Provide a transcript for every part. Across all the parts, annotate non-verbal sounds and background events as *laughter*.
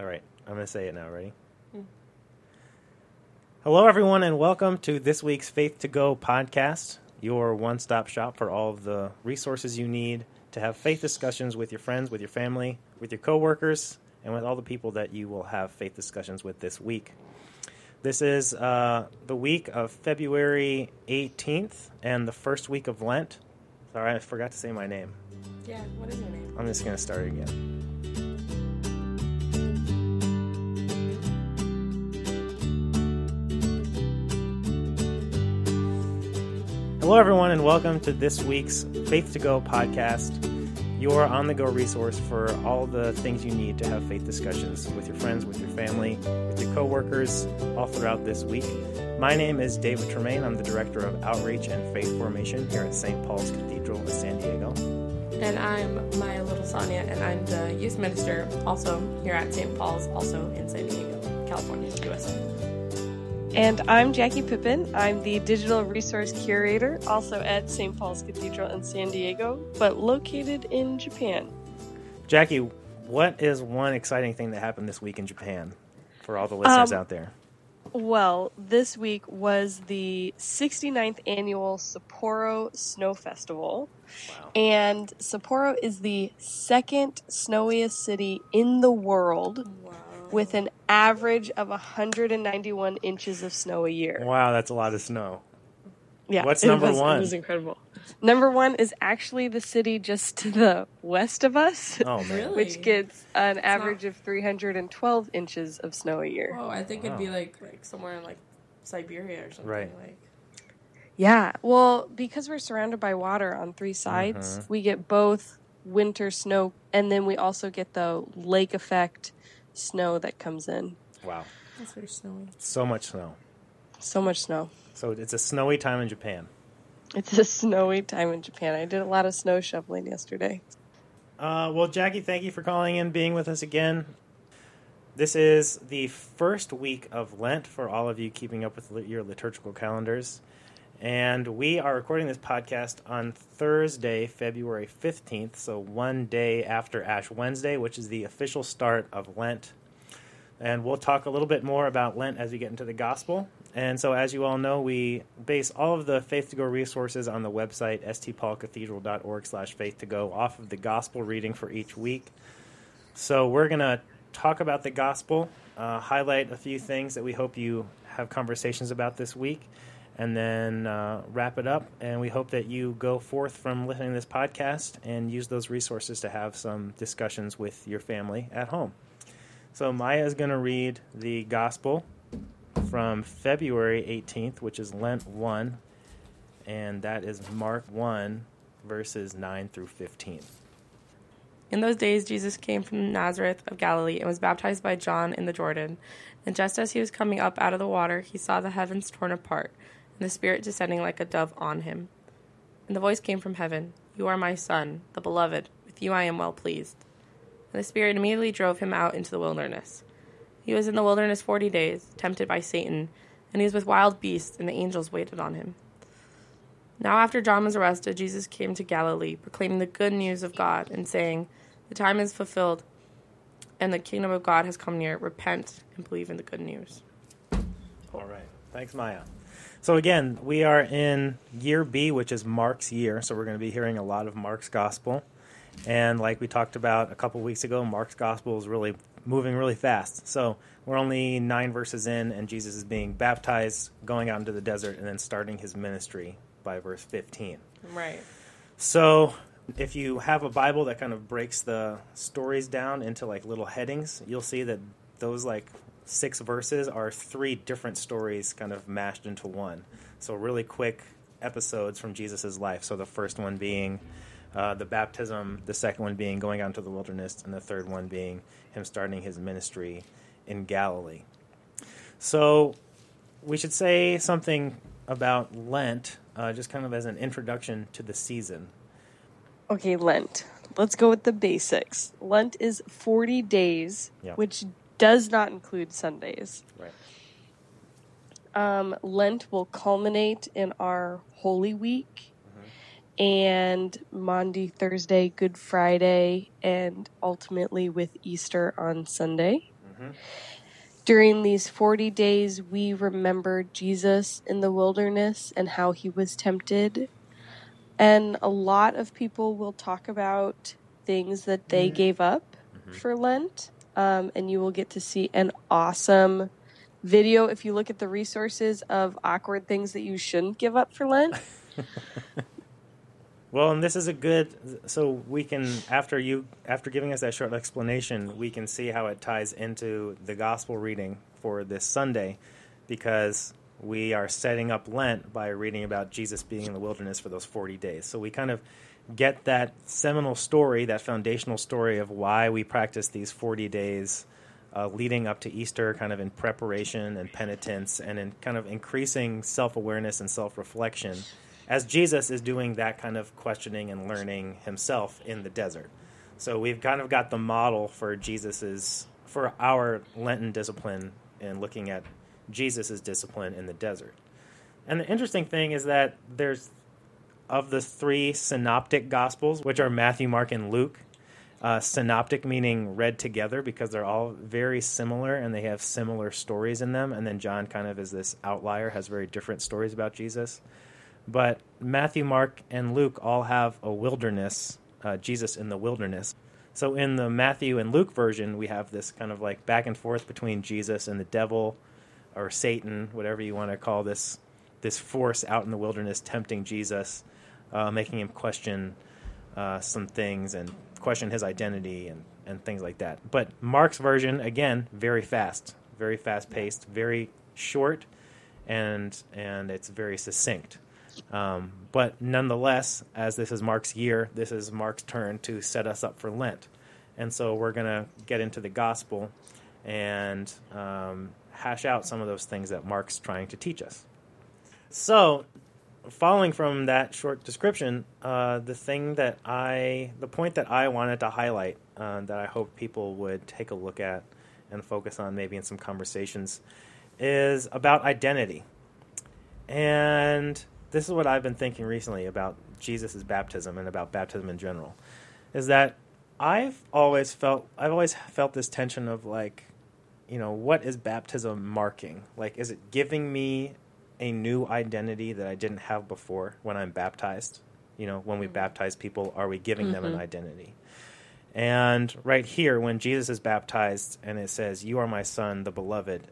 All right, I'm going to say it now. Ready? Hello, everyone, and welcome to this week's Faith to Go podcast, your one stop shop for all of the resources you need to have faith discussions with your friends, with your family, with your coworkers, and with all the people that you will have faith discussions with this week. This is uh, the week of February 18th and the first week of Lent. Sorry, I forgot to say my name. Yeah, what is your name? I'm just going to start again. Hello, everyone, and welcome to this week's Faith to Go podcast, your on the go resource for all the things you need to have faith discussions with your friends, with your family, with your coworkers, all throughout this week. My name is David Tremaine. I'm the Director of Outreach and Faith Formation here at St. Paul's Cathedral in San Diego. And I'm Maya Little Sonia, and I'm the youth minister also here at St. Paul's, also in San Diego, California, USA. And I'm Jackie Pippin. I'm the digital resource curator, also at St. Paul's Cathedral in San Diego, but located in Japan. Jackie, what is one exciting thing that happened this week in Japan for all the listeners Um, out there? Well, this week was the 69th annual Sapporo Snow Festival. Wow. And Sapporo is the second snowiest city in the world. With an average of 191 inches of snow a year. Wow, that's a lot of snow. Yeah, What's number was- one? It was incredible. Number one is actually the city just to the west of us, Oh, man. Really? which gets an average of 312 inches of snow a year. Oh, I think it'd be like like somewhere in like Siberia or something. Right. Like Yeah, well, because we're surrounded by water on three sides, Mhm. we get both winter snow and then we also get the lake effect snow that comes in. Wow. that's very snowy. So much snow. So much snow. So it's a snowy time in Japan. It's a snowy time in Japan. I did a lot of snow shoveling yesterday. Uh, well, Jackie, thank you for calling in, being with us again. This is the first week of Lent for all of you keeping up with your liturgical calendars. And we are recording this podcast on Thursday, February 15th, so one day after Ash Wednesday, which is the official start of Lent. And we'll talk a little bit more about Lent as we get into the gospel. And so, as you all know, we base all of the Faith to Go resources on the website stpaulcathedral.org slash faith to go off of the gospel reading for each week. So we're going to talk about the gospel, uh, highlight a few things that we hope you have conversations about this week, and then uh, wrap it up. And we hope that you go forth from listening to this podcast and use those resources to have some discussions with your family at home. So Maya is going to read the gospel from February 18th, which is Lent 1, and that is Mark 1, verses 9 through 15. In those days, Jesus came from Nazareth of Galilee and was baptized by John in the Jordan. And just as he was coming up out of the water, he saw the heavens torn apart, and the Spirit descending like a dove on him. And the voice came from heaven You are my Son, the Beloved. With you I am well pleased. And the Spirit immediately drove him out into the wilderness. He was in the wilderness forty days, tempted by Satan, and he was with wild beasts, and the angels waited on him. Now, after John was arrested, Jesus came to Galilee, proclaiming the good news of God, and saying, The time is fulfilled, and the kingdom of God has come near. Repent and believe in the good news. All right. Thanks, Maya. So, again, we are in year B, which is Mark's year. So, we're going to be hearing a lot of Mark's gospel. And, like we talked about a couple weeks ago, Mark's gospel is really moving really fast. So, we're only nine verses in, and Jesus is being baptized, going out into the desert, and then starting his ministry by verse 15. Right. So, if you have a Bible that kind of breaks the stories down into like little headings, you'll see that those like six verses are three different stories kind of mashed into one. So, really quick episodes from Jesus' life. So, the first one being uh, the baptism, the second one being going out into the wilderness, and the third one being him starting his ministry in Galilee. So, we should say something about Lent, uh, just kind of as an introduction to the season. Okay, Lent. Let's go with the basics. Lent is 40 days, Yeah. which does not include Sundays. Right. Um, Lent will culminate in our Holy Week mm-hmm. and Maundy, Thursday, Good Friday, and ultimately with Easter on Sunday. Mm-hmm. During these 40 days, we remember Jesus in the wilderness and how he was tempted. And a lot of people will talk about things that they mm-hmm. gave up for Lent. Um, and you will get to see an awesome video if you look at the resources of awkward things that you shouldn't give up for Lent. *laughs* Well, and this is a good so we can after you after giving us that short explanation, we can see how it ties into the gospel reading for this Sunday because we are setting up Lent by reading about Jesus being in the wilderness for those 40 days. So we kind of get that seminal story, that foundational story of why we practice these 40 days uh, leading up to Easter, kind of in preparation and penitence, and in kind of increasing self awareness and self reflection as Jesus is doing that kind of questioning and learning himself in the desert. So we've kind of got the model for Jesus's for our Lenten discipline and looking at Jesus's discipline in the desert. And the interesting thing is that there's of the three synoptic gospels, which are Matthew, Mark, and Luke. Uh, synoptic meaning read together because they're all very similar and they have similar stories in them. And then John kind of is this outlier, has very different stories about Jesus. But Matthew, Mark, and Luke all have a wilderness, uh, Jesus in the wilderness. So in the Matthew and Luke version, we have this kind of like back and forth between Jesus and the devil or Satan, whatever you want to call this, this force out in the wilderness tempting Jesus, uh, making him question uh, some things and question his identity and, and things like that. But Mark's version, again, very fast, very fast paced, very short, and and it's very succinct. Um, but nonetheless, as this is Mark's year, this is Mark's turn to set us up for Lent. And so we're going to get into the gospel and um, hash out some of those things that Mark's trying to teach us. So, following from that short description, uh, the thing that I, the point that I wanted to highlight uh, that I hope people would take a look at and focus on maybe in some conversations is about identity. And this is what I've been thinking recently about Jesus' baptism and about baptism in general, is that I've always felt I've always felt this tension of like, you know, what is baptism marking? Like, is it giving me a new identity that I didn't have before when I'm baptized? You know, when we baptize people, are we giving them an identity? And right here, when Jesus is baptized and it says, You are my son, the beloved,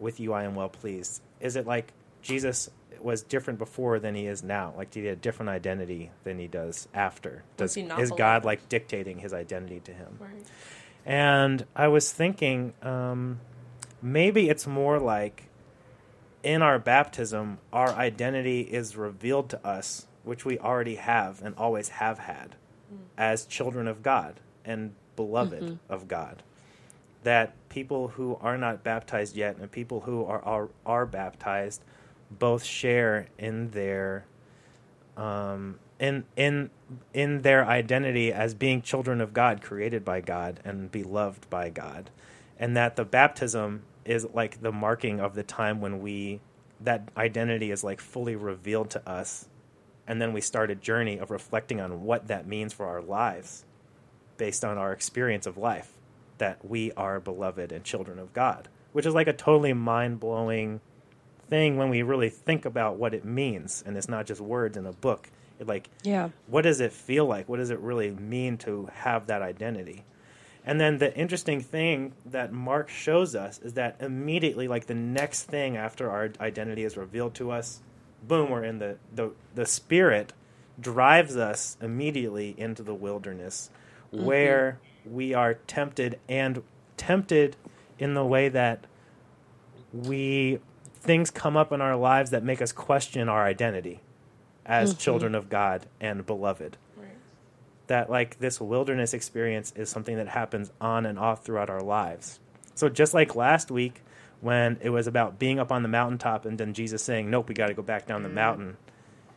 with you I am well pleased, is it like Jesus was different before than he is now? Like, did he have a different identity than he does after? Does, is God like dictating his identity to him? Right. And I was thinking, um, maybe it's more like in our baptism, our identity is revealed to us, which we already have and always have had as children of God and beloved of God. That people who are not baptized yet and people who are, are, are baptized both share in their um, in in in their identity as being children of God, created by God and beloved by God, and that the baptism is like the marking of the time when we that identity is like fully revealed to us, and then we start a journey of reflecting on what that means for our lives, based on our experience of life, that we are beloved and children of God, which is like a totally mind blowing thing when we really think about what it means and it's not just words in a book. It like Yeah. what does it feel like? What does it really mean to have that identity and then the interesting thing that mark shows us is that immediately like the next thing after our identity is revealed to us boom we're in the the, the spirit drives us immediately into the wilderness mm-hmm. where we are tempted and tempted in the way that we things come up in our lives that make us question our identity as mm-hmm. children of God and beloved. That like this wilderness experience is something that happens on and off throughout our lives. So just like last week when it was about being up on the mountaintop and then Jesus saying, "Nope, we got to go back down the mm. mountain."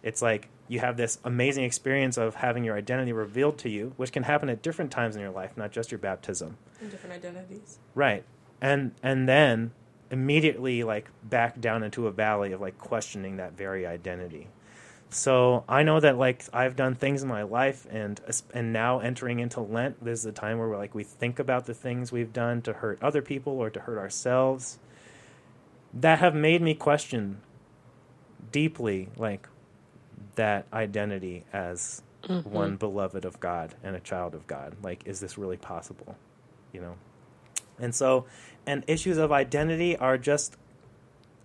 It's like you have this amazing experience of having your identity revealed to you, which can happen at different times in your life, not just your baptism. And different identities. Right. And and then immediately like back down into a valley of like questioning that very identity. So I know that like I've done things in my life, and and now entering into Lent, this is a time where we're like we think about the things we've done to hurt other people or to hurt ourselves, that have made me question deeply like that identity as Mm-hmm. one beloved of God and a child of God. Like, is this really possible? You know, and so and issues of identity are just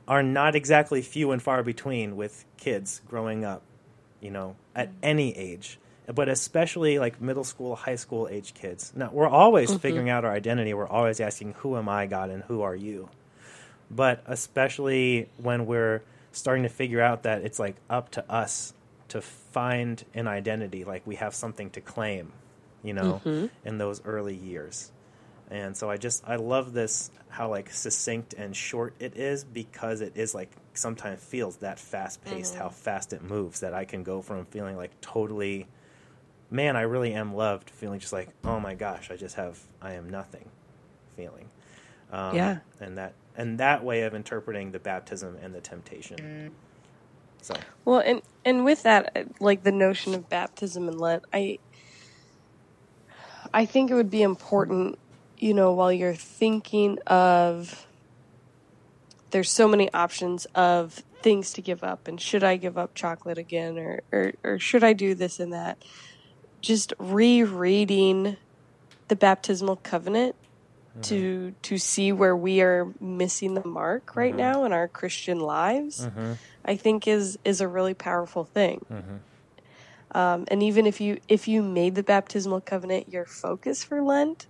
are not exactly few and far between with kids growing up, you know, at mm-hmm. any age, but especially like middle school, high school age kids. Now, we're always mm-hmm. figuring out our identity. We're always asking, who am I, God, and who are you? But especially when we're starting to figure out that it's like up to us to find an identity, like we have something to claim, you know, mm-hmm. in those early years. And so I just I love this how like succinct and short it is because it is like sometimes feels that fast paced how fast it moves that I can go from feeling like totally man I really am loved feeling just like oh my gosh I just have I am nothing feeling. Um, Yeah. and that and that way of interpreting the baptism and the temptation. So. Well, and and with that, like the notion of baptism and Lent I I think it would be important, you know, while you're thinking of there's so many options of things to give up and should I give up chocolate again or or, or should I do this and that? Just rereading the baptismal covenant to mm-hmm. to see where we are missing the mark right mm-hmm. now in our Christian lives. Mm-hmm. I think is is a really powerful thing. Um, and even if you if you made the baptismal covenant your focus for Lent,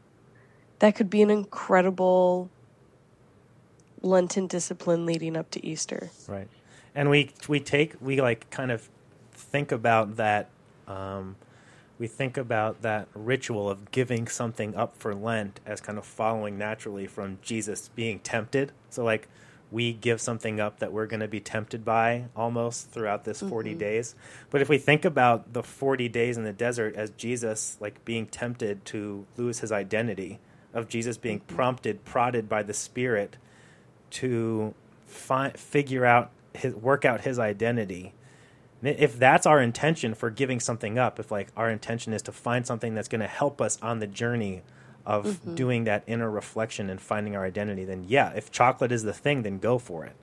that could be an incredible Lenten discipline leading up to Easter. Right. And we we take we like kind of think about that um, we think about that ritual of giving something up for Lent as kind of following naturally from Jesus being tempted. So like we give something up that we're going to be tempted by almost throughout this 40 days. But if we think about the 40 days in the desert as Jesus like being tempted to lose his identity of Jesus being prompted prodded by the spirit to fi- figure out his work out his identity. If that's our intention for giving something up if like our intention is to find something that's going to help us on the journey of mm-hmm. doing that inner reflection and finding our identity then yeah if chocolate is the thing then go for it.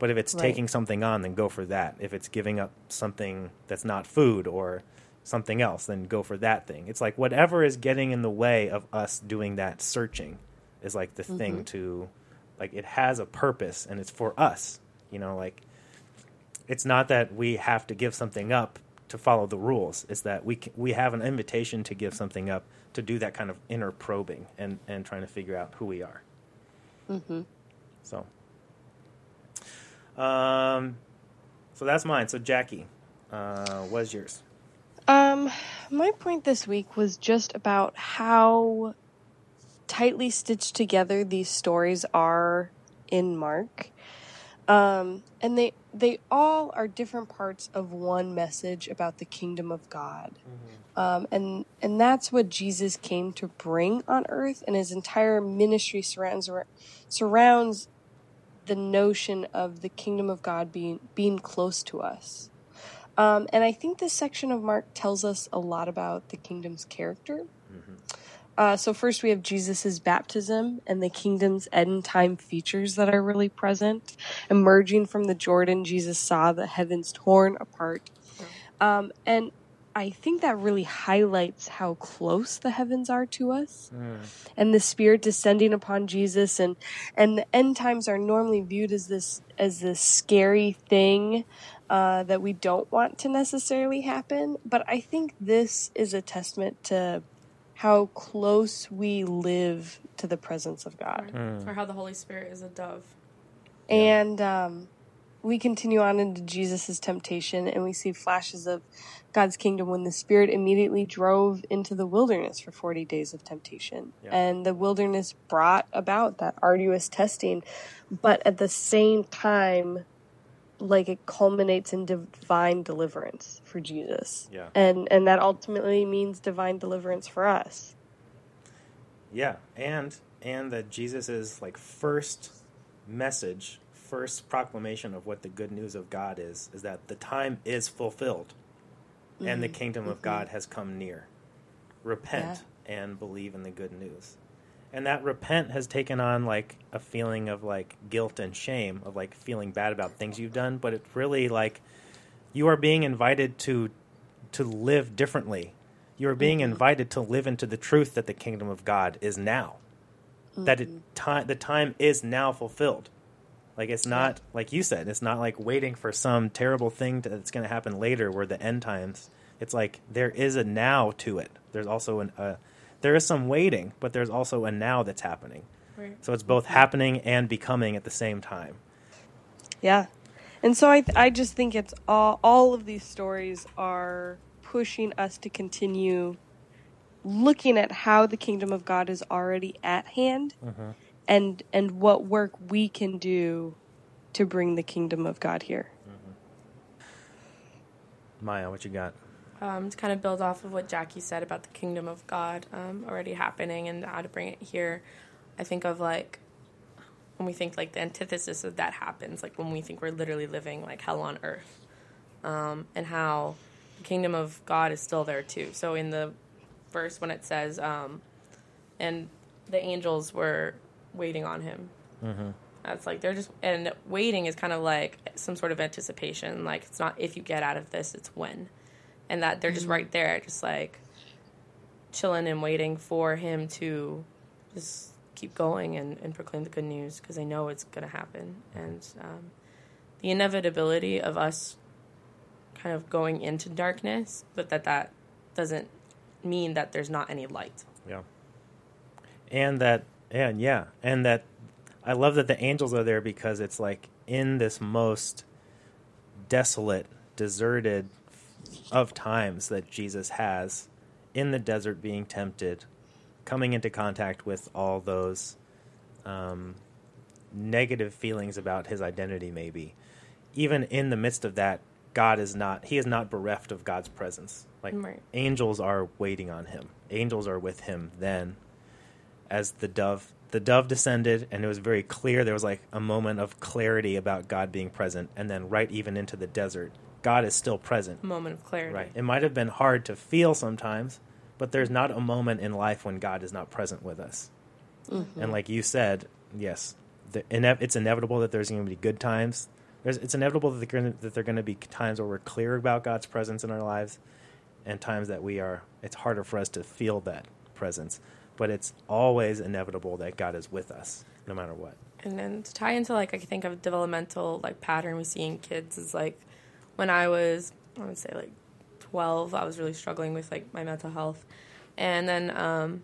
But if it's Right. taking something on then go for that. If it's giving up something that's not food or something else then go for that thing. It's like whatever is getting in the way of us doing that searching is like the thing to like it has a purpose and it's for us you know like it's not that we have to give something up to follow the rules. It's that we c- we have an invitation to give something up to do that kind of inner probing and and trying to figure out who we are. Mm-hmm. so um so that's mine. So jackie uh what's yours Um, my point this week was just about how tightly stitched together these stories are in Mark. Um, and they they all are different parts of one message about the kingdom of God. Um, and and that's what Jesus came to bring on earth and his entire ministry surrounds surrounds the notion of the kingdom of God being being close to us. Um, and I think this section of Mark tells us a lot about the kingdom's character. Uh, so first we have Jesus' baptism and the kingdom's end time features that are really present. Emerging from the Jordan, Jesus saw the heavens torn apart. Um, and I think that really highlights how close the heavens are to us and the spirit descending upon Jesus and and the end times are normally viewed as this as this scary thing uh, that we don't want to necessarily happen. But I think this is a testament to how close we live to the presence of God. Or how the Holy Spirit is a dove. And um, we continue on into Jesus' temptation, and we see flashes of God's kingdom when the Spirit immediately drove into the wilderness for 40 days of temptation. Yeah. And the wilderness brought about that arduous testing, but at the same time, like it culminates in divine deliverance for Jesus. Yeah. And and that ultimately means divine deliverance for us. Yeah, and and that Jesus's like first message first proclamation of what the good news of God is is that the time is fulfilled and the mm-hmm. kingdom of mm-hmm. God has come near. Repent and believe in the good news. And that repent has taken on like a feeling of like guilt and shame of like feeling bad about things you've done, but it's really like you are being invited to to live differently. You are being invited to live into the truth that the kingdom of God is now. That it time the time is now fulfilled. Like it's not like you said, it's not like waiting for some terrible thing to, that's going to happen later, where the end times. It's like there is a now to it. There's also an uh, there is some waiting, but there's also a now that's happening. Right. So it's both happening and becoming at the same time. Yeah. And so I, I just think it's all, all of these stories are pushing us to continue looking at how the kingdom of God is already at hand mm-hmm. and and what work we can do to bring the kingdom of God here. Mm-hmm. Maya, what you got? Um, to kind of build off of what Jackie said about the kingdom of God um, already happening and how to bring it here, I think of like when we think like the antithesis of that happens, like when we think we're literally living like hell on earth, um, and how the kingdom of God is still there too. So in the verse when it says, um, and the angels were waiting on him. That's like they're just and waiting is kind of like some sort of anticipation. Like it's not if you get out of this, it's when, and that they're just right there, just like chilling and waiting for him to just keep going and, and proclaim the good news because they know it's going to happen. And um, the inevitability of us kind of going into darkness, but that that doesn't mean that there's not any light. Yeah. And that, and yeah, and that I love that the angels are there because it's like in this most desolate, deserted of times that Jesus has in the desert being tempted, coming into contact with all those um, negative feelings about his identity, maybe. Even in the midst of that, God is not, he is not bereft of God's presence. Like Right. angels are waiting on him, angels are with him then as the dove the dove descended and it was very clear there was like a moment of clarity about god being present and then right even into the desert god is still present. Moment of clarity. right. It might have been hard to feel sometimes but there's not a moment in life when god is not present with us. Mm-hmm. And like you said yes the, ine- it's inevitable that there's going to be good times. There's, it's inevitable that there, that there are going to be times where we're clear about god's presence in our lives and times that we are it's harder for us to feel that presence. But it's always inevitable that god is with us no matter what. And then to tie into like I think of developmental like pattern we see in kids is like when I was I would say like twelve, I was really struggling with like my mental health. And then um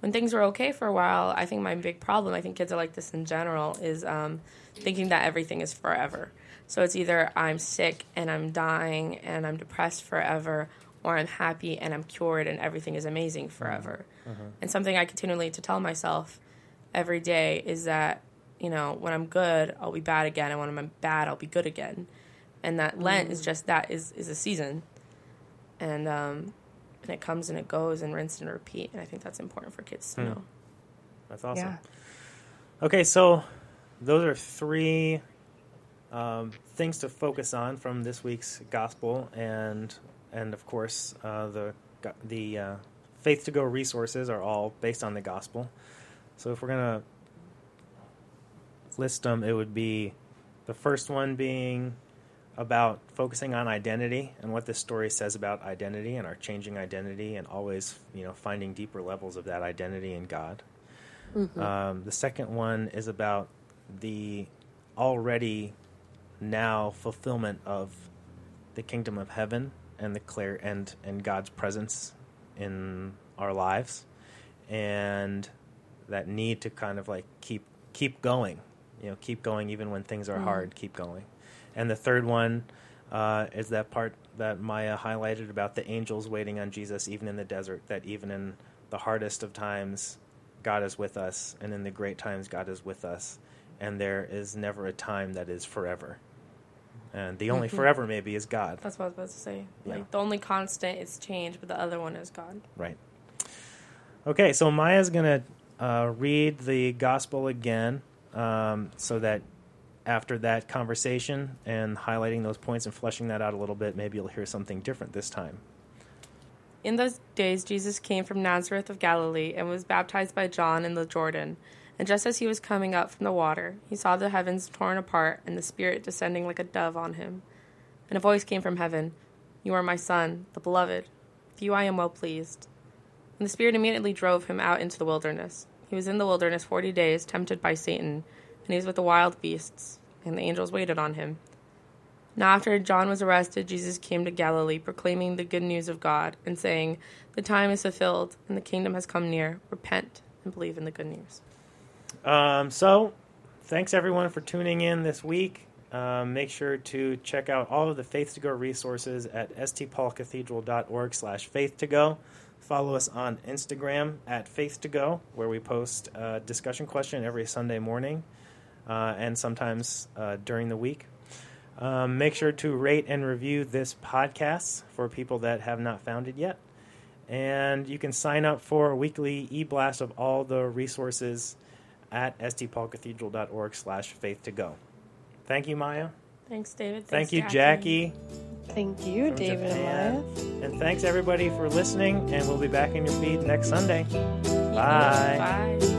when things were okay for a while, I think my big problem, I think kids are like this in general, is um thinking that everything is forever. So it's either I'm sick and I'm dying and I'm depressed forever, or I'm happy and I'm cured and everything is amazing forever. And something I continually to tell myself every day is that you know when I'm good I'll be bad again and when I'm bad I'll be good again and that Lent is just that is is a season. And um and it comes and it goes and rinse and repeat. And I think that's important for kids to Hmm. know. That's awesome. Yeah. okay so those are three um, things to focus on from this week's gospel and and of course uh, the the uh, faith to go resources are all based on the gospel. So if we're gonna list them it would be the first one being about focusing on identity and what this story says about identity and our changing identity and always you know finding deeper levels of that identity in god. Um, the second one is about the already now fulfillment of the kingdom of heaven and the clear and and God's presence in our lives and that need to kind of like keep keep going you know keep going even when things are hard keep going and the third one uh, is that part that Maya highlighted about the angels waiting on Jesus even in the desert that even in the hardest of times God is with us and in the great times God is with us. And there is never a time that is forever. And the only forever maybe is God. That's what I was about to say. Yeah. like the only constant is change but the other one is God. Right. Okay, so Maya's going to uh, read the gospel again um, so that after that conversation and highlighting those points and fleshing that out a little bit, maybe you'll hear something different this time. In those days, Jesus came from Nazareth of Galilee and was baptized by John in the Jordan. And just as he was coming up from the water, he saw the heavens torn apart and the Spirit descending like a dove on him. And a voice came from heaven You are my Son, the Beloved. With you I am well pleased. And the Spirit immediately drove him out into the wilderness. He was in the wilderness forty days, tempted by Satan, and he was with the wild beasts, and the angels waited on him. Now, after John was arrested, Jesus came to Galilee, proclaiming the good news of God, and saying, The time is fulfilled, and the kingdom has come near. Repent and believe in the good news. Um, so, thanks everyone for tuning in this week. Um, make sure to check out all of the Faith to Go resources at stpaulcathedral.org slash faith to go. Follow us on Instagram at faith to go, where we post a discussion question every Sunday morning and sometimes uh, during the week. Um, make sure to rate and review this podcast for people that have not found it yet. And you can sign up for a weekly e-blast of all the resources at stpaulcathedral.org slash faith to go. Thank you, Maya. Thanks, David. Thank you, Jackie. Thank you, from David Japan. and Maya. And thanks, everybody, for listening. And we'll be back in your feed next Sunday. Bye. Bye. Bye.